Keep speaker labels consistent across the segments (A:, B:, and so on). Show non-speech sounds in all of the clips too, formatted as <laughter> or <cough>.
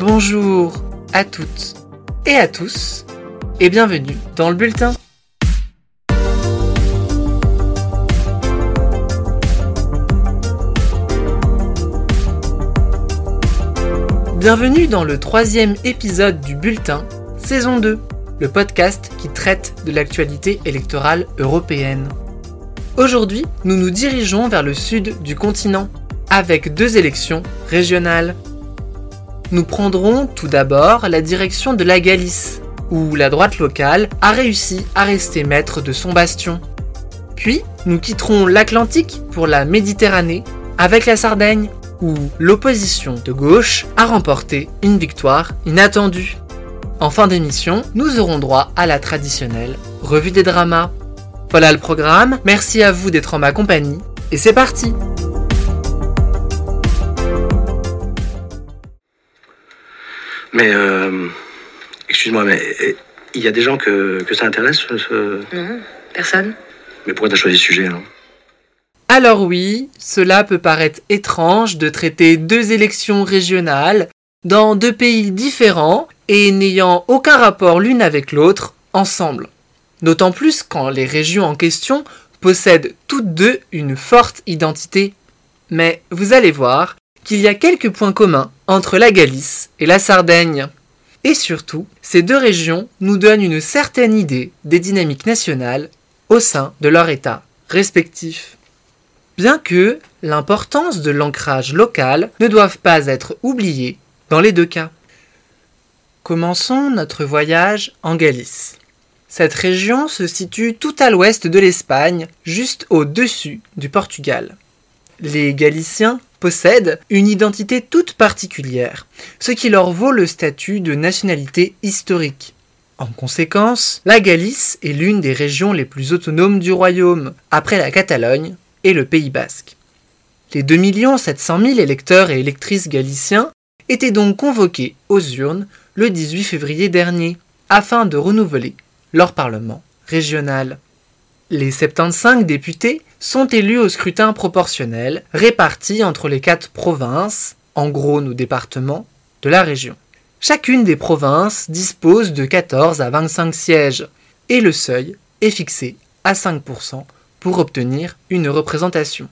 A: Bonjour à toutes et à tous et bienvenue dans le bulletin. Bienvenue dans le troisième épisode du Bulletin, saison 2, le podcast qui traite de l'actualité électorale européenne. Aujourd'hui, nous nous dirigeons vers le sud du continent, avec deux élections régionales. Nous prendrons tout d'abord la direction de la Galice, où la droite locale a réussi à rester maître de son bastion. Puis, nous quitterons l'Atlantique pour la Méditerranée, avec la Sardaigne, où l'opposition de gauche a remporté une victoire inattendue. En fin d'émission, nous aurons droit à la traditionnelle revue des dramas. Voilà le programme, merci à vous d'être en ma compagnie, et c'est parti
B: Mais, euh, excuse-moi, mais il y a des gens que, que ça intéresse ce...
C: Non, personne.
B: Mais pourquoi t'as choisi ce sujet alors
A: Alors oui, cela peut paraître étrange de traiter deux élections régionales dans deux pays différents et n'ayant aucun rapport l'une avec l'autre ensemble. D'autant plus quand les régions en question possèdent toutes deux une forte identité. Mais vous allez voir qu'il y a quelques points communs entre la Galice et la Sardaigne. Et surtout, ces deux régions nous donnent une certaine idée des dynamiques nationales au sein de leur État respectif. Bien que l'importance de l'ancrage local ne doive pas être oubliée dans les deux cas. Commençons notre voyage en Galice. Cette région se situe tout à l'ouest de l'Espagne, juste au-dessus du Portugal. Les Galiciens possèdent une identité toute particulière, ce qui leur vaut le statut de nationalité historique. En conséquence, la Galice est l'une des régions les plus autonomes du royaume, après la Catalogne et le Pays basque. Les 2 700 000 électeurs et électrices galiciens étaient donc convoqués aux urnes le 18 février dernier, afin de renouveler leur Parlement régional. Les 75 députés sont élus au scrutin proportionnel, répartis entre les quatre provinces, en gros nos départements, de la région. Chacune des provinces dispose de 14 à 25 sièges, et le seuil est fixé à 5% pour obtenir une représentation.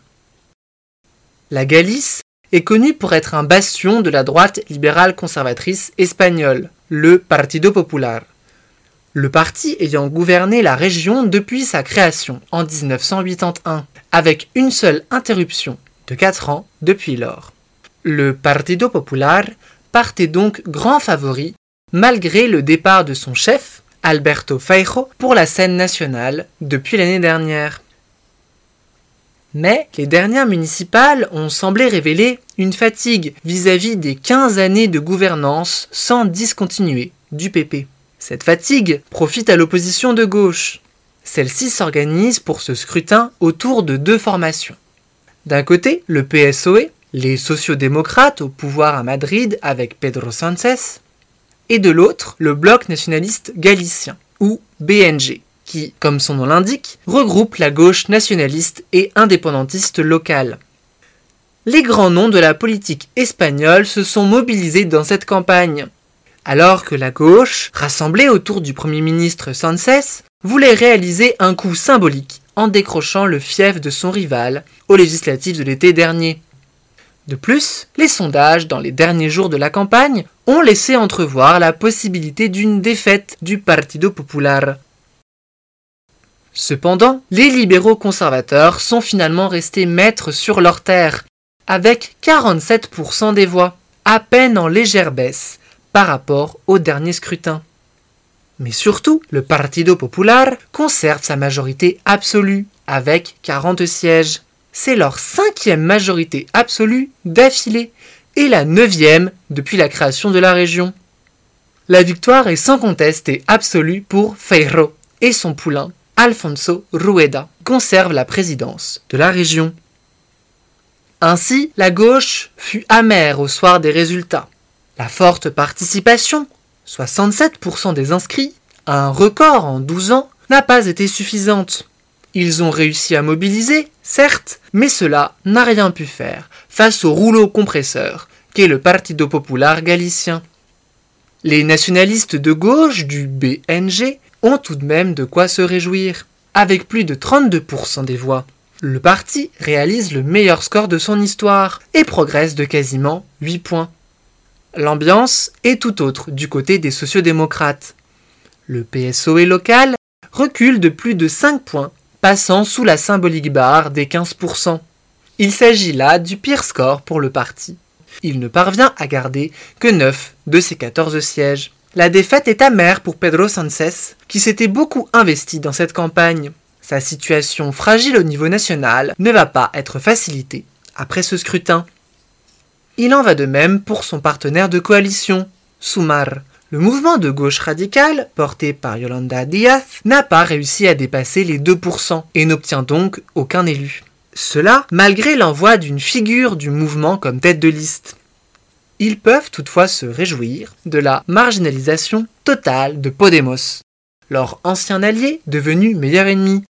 A: La Galice est connue pour être un bastion de la droite libérale conservatrice espagnole, le Partido Popular le parti ayant gouverné la région depuis sa création en 1981, avec une seule interruption de 4 ans depuis lors. Le Partido Popular partait donc grand favori, malgré le départ de son chef, Alberto Feijo, pour la scène nationale depuis l'année dernière. Mais les dernières municipales ont semblé révéler une fatigue vis-à-vis -vis des 15 années de gouvernance sans discontinuer du PP. Cette fatigue profite à l'opposition de gauche. Celle-ci s'organise pour ce scrutin autour de deux formations. D'un côté, le PSOE, les sociodémocrates au pouvoir à Madrid avec Pedro Sánchez, et de l'autre, le Bloc nationaliste galicien, ou BNG, qui, comme son nom l'indique, regroupe la gauche nationaliste et indépendantiste locale. Les grands noms de la politique espagnole se sont mobilisés dans cette campagne, alors que la gauche, rassemblée autour du Premier ministre Sánchez, voulait réaliser un coup symbolique en décrochant le fief de son rival aux législatives de l'été dernier. De plus, les sondages dans les derniers jours de la campagne ont laissé entrevoir la possibilité d'une défaite du Partido Popular. Cependant, les libéraux conservateurs sont finalement restés maîtres sur leur terre, avec 47% des voix, à peine en légère baisse, par rapport au dernier scrutin. Mais surtout, le Partido Popular conserve sa majorité absolue, avec 40 sièges. C'est leur cinquième majorité absolue d'affilée, et la neuvième depuis la création de la région. La victoire est sans conteste et absolue pour Feiro, et son poulain, Alfonso Rueda, conserve la présidence de la région. Ainsi, la gauche fut amère au soir des résultats. La forte participation, 67% des inscrits, un record en 12 ans, n'a pas été suffisante. Ils ont réussi à mobiliser, certes, mais cela n'a rien pu faire face au rouleau compresseur qu'est le Partido Popular galicien. Les nationalistes de gauche du BNG ont tout de même de quoi se réjouir, avec plus de 32% des voix. Le parti réalise le meilleur score de son histoire et progresse de quasiment 8 points. L'ambiance est tout autre du côté des sociodémocrates. Le PSOE local recule de plus de 5 points, passant sous la symbolique barre des 15%. Il s'agit là du pire score pour le parti. Il ne parvient à garder que 9 de ses 14 sièges. La défaite est amère pour Pedro Sánchez, qui s'était beaucoup investi dans cette campagne. Sa situation fragile au niveau national ne va pas être facilitée après ce scrutin. Il en va de même pour son partenaire de coalition, Sumar. Le mouvement de gauche radicale, porté par Yolanda Díaz, n'a pas réussi à dépasser les 2% et n'obtient donc aucun élu. Cela malgré l'envoi d'une figure du mouvement comme tête de liste. Ils peuvent toutefois se réjouir de la marginalisation totale de Podemos, leur ancien allié devenu meilleur ennemi,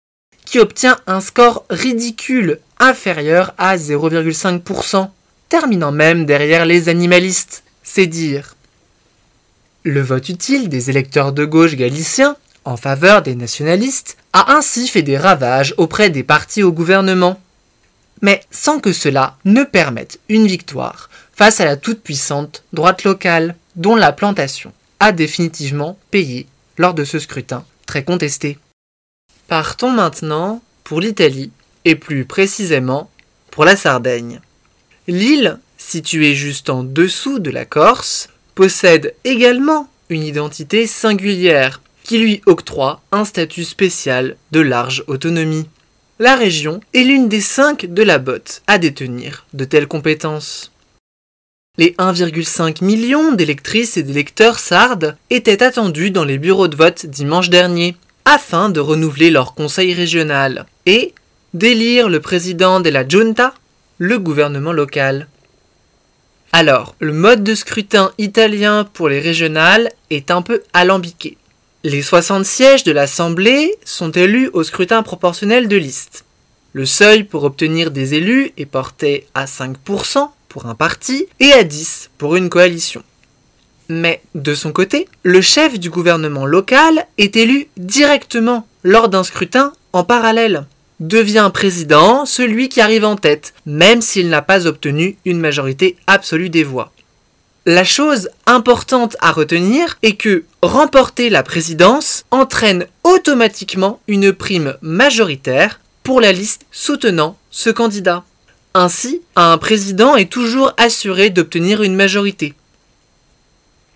A: qui obtient un score ridicule inférieur à 0,5%, terminant même derrière les animalistes, c'est dire. Le vote utile des électeurs de gauche galiciens en faveur des nationalistes a ainsi fait des ravages auprès des partis au gouvernement mais sans que cela ne permette une victoire face à la toute-puissante droite locale, dont la plantation a définitivement payé lors de ce scrutin très contesté. Partons maintenant pour l'Italie, et plus précisément pour la Sardaigne. L'île, située juste en dessous de la Corse, possède également une identité singulière qui lui octroie un statut spécial de large autonomie la région est l'une des cinq de la botte à détenir de telles compétences. Les 1,5 million d'électrices et d'électeurs sardes étaient attendus dans les bureaux de vote dimanche dernier, afin de renouveler leur conseil régional et d'élire le président de la Junta, le gouvernement local. Alors, le mode de scrutin italien pour les régionales est un peu alambiqué. Les 60 sièges de l'Assemblée sont élus au scrutin proportionnel de liste. Le seuil pour obtenir des élus est porté à 5% pour un parti et à 10% pour une coalition. Mais de son côté, le chef du gouvernement local est élu directement lors d'un scrutin en parallèle. Devient président celui qui arrive en tête, même s'il n'a pas obtenu une majorité absolue des voix. La chose importante à retenir est que remporter la présidence entraîne automatiquement une prime majoritaire pour la liste soutenant ce candidat. Ainsi, un président est toujours assuré d'obtenir une majorité.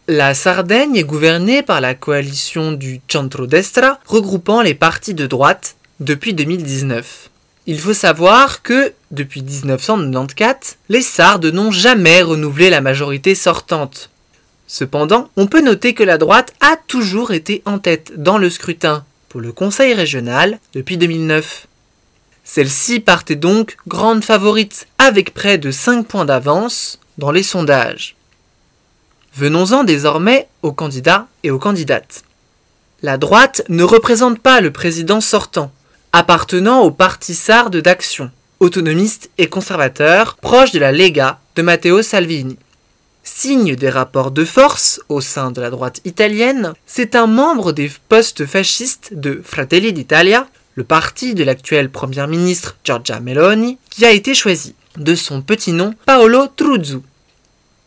A: La Sardaigne est gouvernée par la coalition du Centro-Destra, regroupant les partis de droite depuis 2019. Il faut savoir que, depuis 1994, les Sardes n'ont jamais renouvelé la majorité sortante. Cependant, on peut noter que la droite a toujours été en tête dans le scrutin pour le Conseil régional depuis 2009. Celle-ci partait donc grande favorite, avec près de 5 points d'avance dans les sondages. Venons-en désormais aux candidats et aux candidates. La droite ne représente pas le président sortant, appartenant au parti sarde d'action, autonomiste et conservateur, proche de la Lega de Matteo Salvini. Signe des rapports de force au sein de la droite italienne, c'est un membre des postes fascistes de Fratelli d'Italia, le parti de l'actuelle première ministre Giorgia Meloni, qui a été choisi, de son petit nom Paolo Truzzu.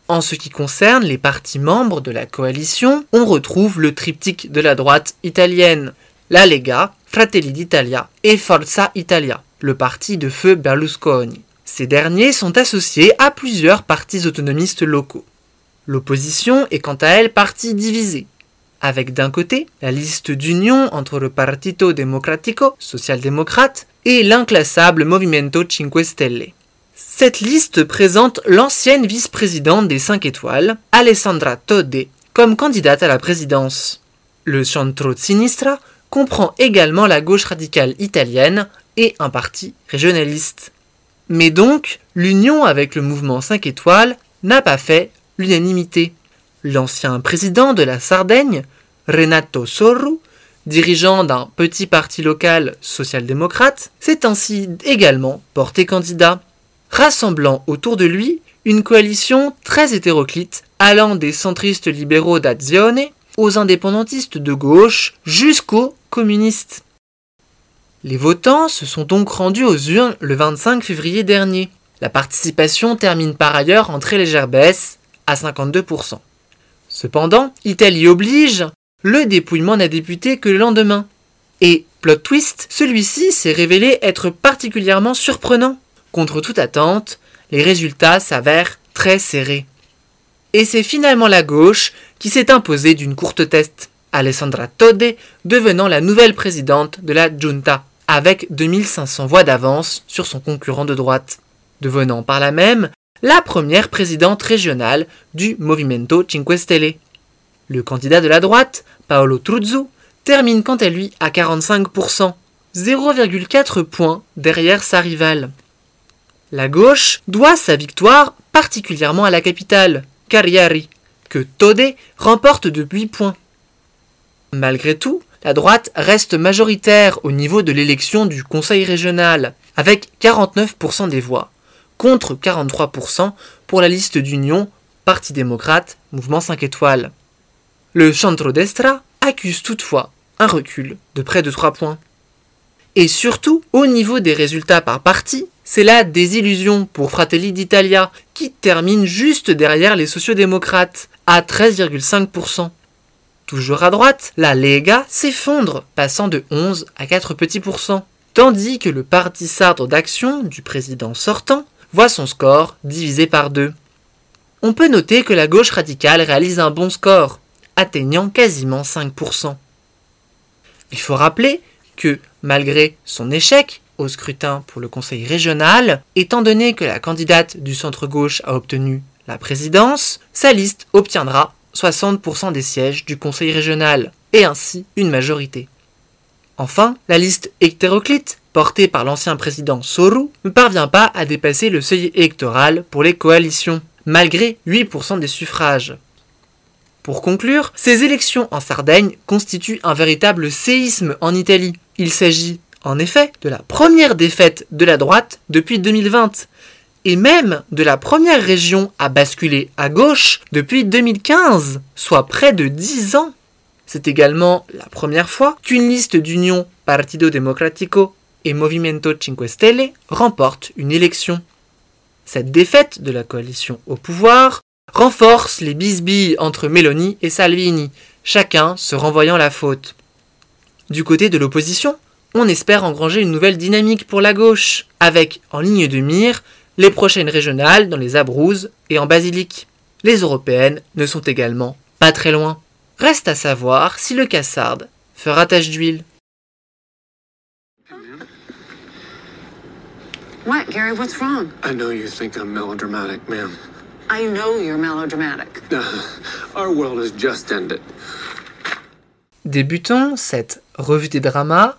A: En ce qui concerne les partis membres de la coalition, on retrouve le triptyque de la droite italienne, la Lega, Fratelli d'Italia et Forza Italia, le parti de feu Berlusconi. Ces derniers sont associés à plusieurs partis autonomistes locaux. L'opposition est quant à elle partie divisée, avec d'un côté la liste d'union entre le Partito Democratico, social-démocrate, et l'inclassable Movimento Cinque Stelle. Cette liste présente l'ancienne vice-présidente des 5 étoiles, Alessandra Todde, comme candidate à la présidence. Le Centro Sinistra comprend également la gauche radicale italienne et un parti régionaliste. Mais donc, l'union avec le mouvement 5 étoiles n'a pas fait l'unanimité. L'ancien président de la Sardaigne, Renato Sorru, dirigeant d'un petit parti local social-démocrate, s'est ainsi également porté candidat, rassemblant autour de lui une coalition très hétéroclite allant des centristes libéraux d'Azione aux indépendantistes de gauche jusqu'aux communistes. Les votants se sont donc rendus aux urnes le 25 février dernier. La participation termine par ailleurs en très légère baisse, à 52%. Cependant, Italie oblige, le dépouillement n'a débuté que le lendemain. Et, plot twist, celui-ci s'est révélé être particulièrement surprenant. Contre toute attente, les résultats s'avèrent très serrés. Et c'est finalement la gauche qui s'est imposée d'une courte test, Alessandra Tode devenant la nouvelle présidente de la Junta, avec 2500 voix d'avance sur son concurrent de droite, devenant par là même la première présidente régionale du Movimento Cinque Stelle. Le candidat de la droite, Paolo Truzzo, termine quant à lui à 45%, 0,4 points derrière sa rivale. La gauche doit sa victoire particulièrement à la capitale, Cagliari, que Tode remporte de 8 points. Malgré tout, la droite reste majoritaire au niveau de l'élection du Conseil régional, avec 49% des voix, contre 43% pour la liste d'union Parti démocrate, Mouvement 5 étoiles. Le centro-destra accuse toutefois un recul de près de 3 points. Et surtout, au niveau des résultats par parti, c'est la désillusion pour Fratelli d'Italia, qui termine juste derrière les sociodémocrates, à 13,5%. Toujours à droite, la Lega s'effondre, passant de 11 à 4 petits pourcents, tandis que le parti sardo d'action du président sortant voit son score divisé par deux. On peut noter que la gauche radicale réalise un bon score, atteignant quasiment 5%. Il faut rappeler que, malgré son échec au scrutin pour le conseil régional, étant donné que la candidate du centre-gauche a obtenu la présidence, sa liste obtiendra 60% des sièges du conseil régional, et ainsi une majorité. Enfin, la liste hétéroclite, portée par l'ancien président Soru, ne parvient pas à dépasser le seuil électoral pour les coalitions, malgré 8% des suffrages. Pour conclure, ces élections en Sardaigne constituent un véritable séisme en Italie. Il s'agit, en effet, de la première défaite de la droite depuis 2020, et même de la première région à basculer à gauche depuis 2015, soit près de 10 ans. C'est également la première fois qu'une liste d'union Partido Democratico et Movimento Cinque Stelle remporte une élection. Cette défaite de la coalition au pouvoir renforce les bisbilles entre Meloni et Salvini, chacun se renvoyant la faute. Du côté de l'opposition, on espère engranger une nouvelle dynamique pour la gauche, avec en ligne de mire les prochaines régionales dans les Abruzzes et en Basilique. Les européennes ne sont également pas très loin. Reste à savoir si le Cassard fera tache d'huile.
C: What, Gary? What's wrong?
D: I know you think I'm melodramatic, ma'am.
C: I know you're melodramatic. <laughs>
D: Our world has just ended.
A: Débutons cette revue des dramas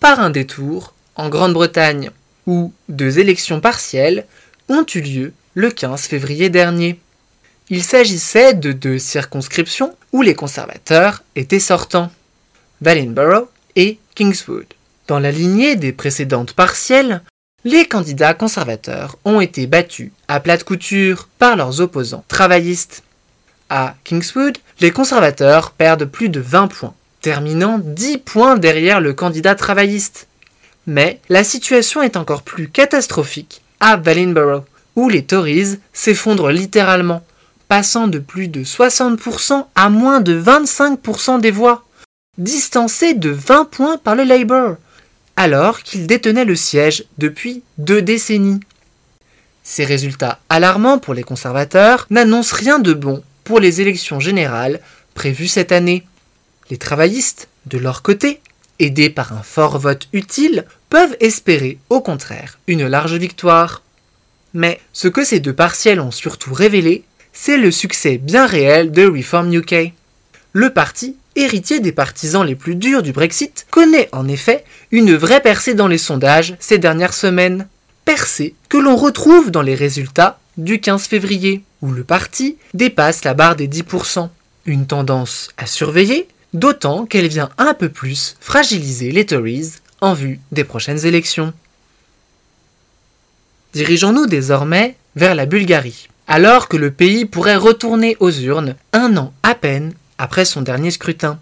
A: par un détour en Grande-Bretagne, où deux élections partielles ont eu lieu le 15 février dernier. Il s'agissait de deux circonscriptions où les conservateurs étaient sortants, Wellingborough et Kingswood. Dans la lignée des précédentes partielles, les candidats conservateurs ont été battus à plate couture par leurs opposants travaillistes. À Kingswood, les conservateurs perdent plus de 20 points, terminant 10 points derrière le candidat travailliste. Mais la situation est encore plus catastrophique à Wellingborough, où les Tories s'effondrent littéralement, passant de plus de 60% à moins de 25% des voix, distancés de 20 points par le Labour alors qu'il détenait le siège depuis deux décennies. Ces résultats alarmants pour les conservateurs n'annoncent rien de bon pour les élections générales prévues cette année. Les travaillistes, de leur côté, aidés par un fort vote utile, peuvent espérer au contraire une large victoire. Mais ce que ces deux partiels ont surtout révélé, c'est le succès bien réel de Reform UK. Le parti héritier des partisans les plus durs du Brexit, connaît en effet une vraie percée dans les sondages ces dernières semaines. Percée que l'on retrouve dans les résultats du 15 février, où le parti dépasse la barre des 10%. Une tendance à surveiller, d'autant qu'elle vient un peu plus fragiliser les Tories en vue des prochaines élections. Dirigeons-nous désormais vers la Bulgarie, alors que le pays pourrait retourner aux urnes un an à peine après son dernier scrutin.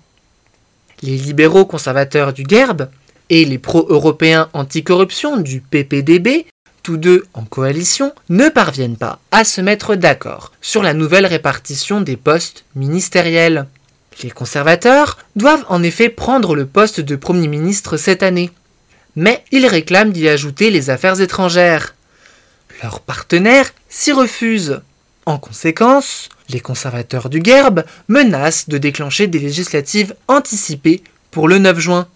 A: Les libéraux conservateurs du GERB et les pro-européens anticorruption du PPDB, tous deux en coalition, ne parviennent pas à se mettre d'accord sur la nouvelle répartition des postes ministériels. Les conservateurs doivent en effet prendre le poste de Premier ministre cette année, mais ils réclament d'y ajouter les affaires étrangères. Leurs partenaires s'y refusent. En conséquence, les conservateurs du GERB menacent de déclencher des législatives anticipées pour le 9 juin.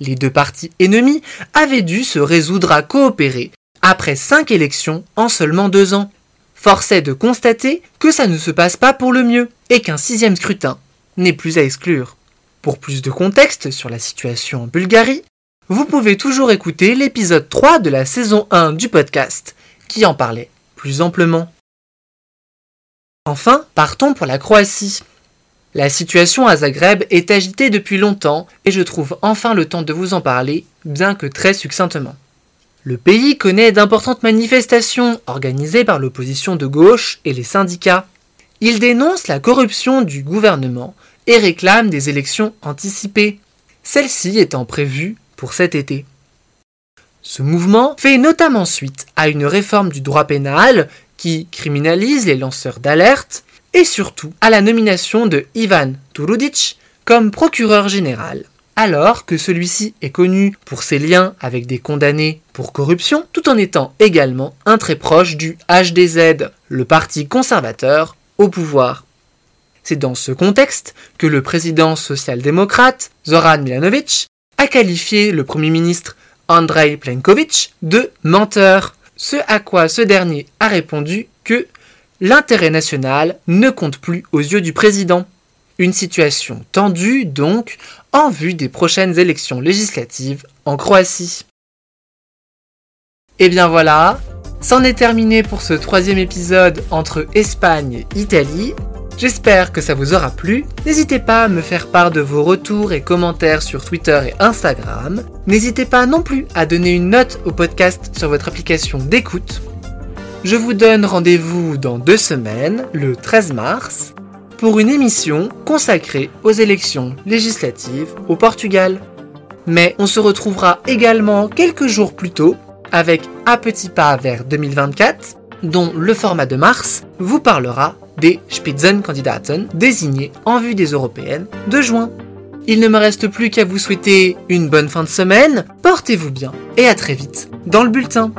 A: Les deux partis ennemis avaient dû se résoudre à coopérer après cinq élections en seulement deux ans. Force est de constater que ça ne se passe pas pour le mieux et qu'un sixième scrutin n'est plus à exclure. Pour plus de contexte sur la situation en Bulgarie, vous pouvez toujours écouter l'épisode 3 de la saison 1 du podcast qui en parlait plus amplement. Enfin, partons pour la Croatie. La situation à Zagreb est agitée depuis longtemps et je trouve enfin le temps de vous en parler, bien que très succinctement. Le pays connaît d'importantes manifestations organisées par l'opposition de gauche et les syndicats. Il dénonce la corruption du gouvernement et réclame des élections anticipées, celles-ci étant prévues pour cet été. Ce mouvement fait notamment suite à une réforme du droit pénal qui criminalise les lanceurs d'alerte et surtout à la nomination de Ivan Turudic comme procureur général. Alors que celui-ci est connu pour ses liens avec des condamnés pour corruption, tout en étant également un très proche du HDZ, le parti conservateur au pouvoir. C'est dans ce contexte que le président social-démocrate, Zoran Milanovic, a qualifié le Premier ministre Andrei Plenković de menteur, ce à quoi ce dernier a répondu que l'intérêt national ne compte plus aux yeux du président. Une situation tendue donc en vue des prochaines élections législatives en Croatie. Et bien voilà, c'en est terminé pour ce troisième épisode entre Espagne et Italie. J'espère que ça vous aura plu. N'hésitez pas à me faire part de vos retours et commentaires sur Twitter et Instagram. N'hésitez pas non plus à donner une note au podcast sur votre application d'écoute. Je vous donne rendez-vous dans deux semaines, le 13 mars, pour une émission consacrée aux élections législatives au Portugal. Mais on se retrouvera également quelques jours plus tôt avec Un petit pas vers 2024, dont le format de mars vous parlera des Spitzenkandidaten désignés en vue des européennes de juin. Il ne me reste plus qu'à vous souhaiter une bonne fin de semaine, portez-vous bien et à très vite dans le bulletin.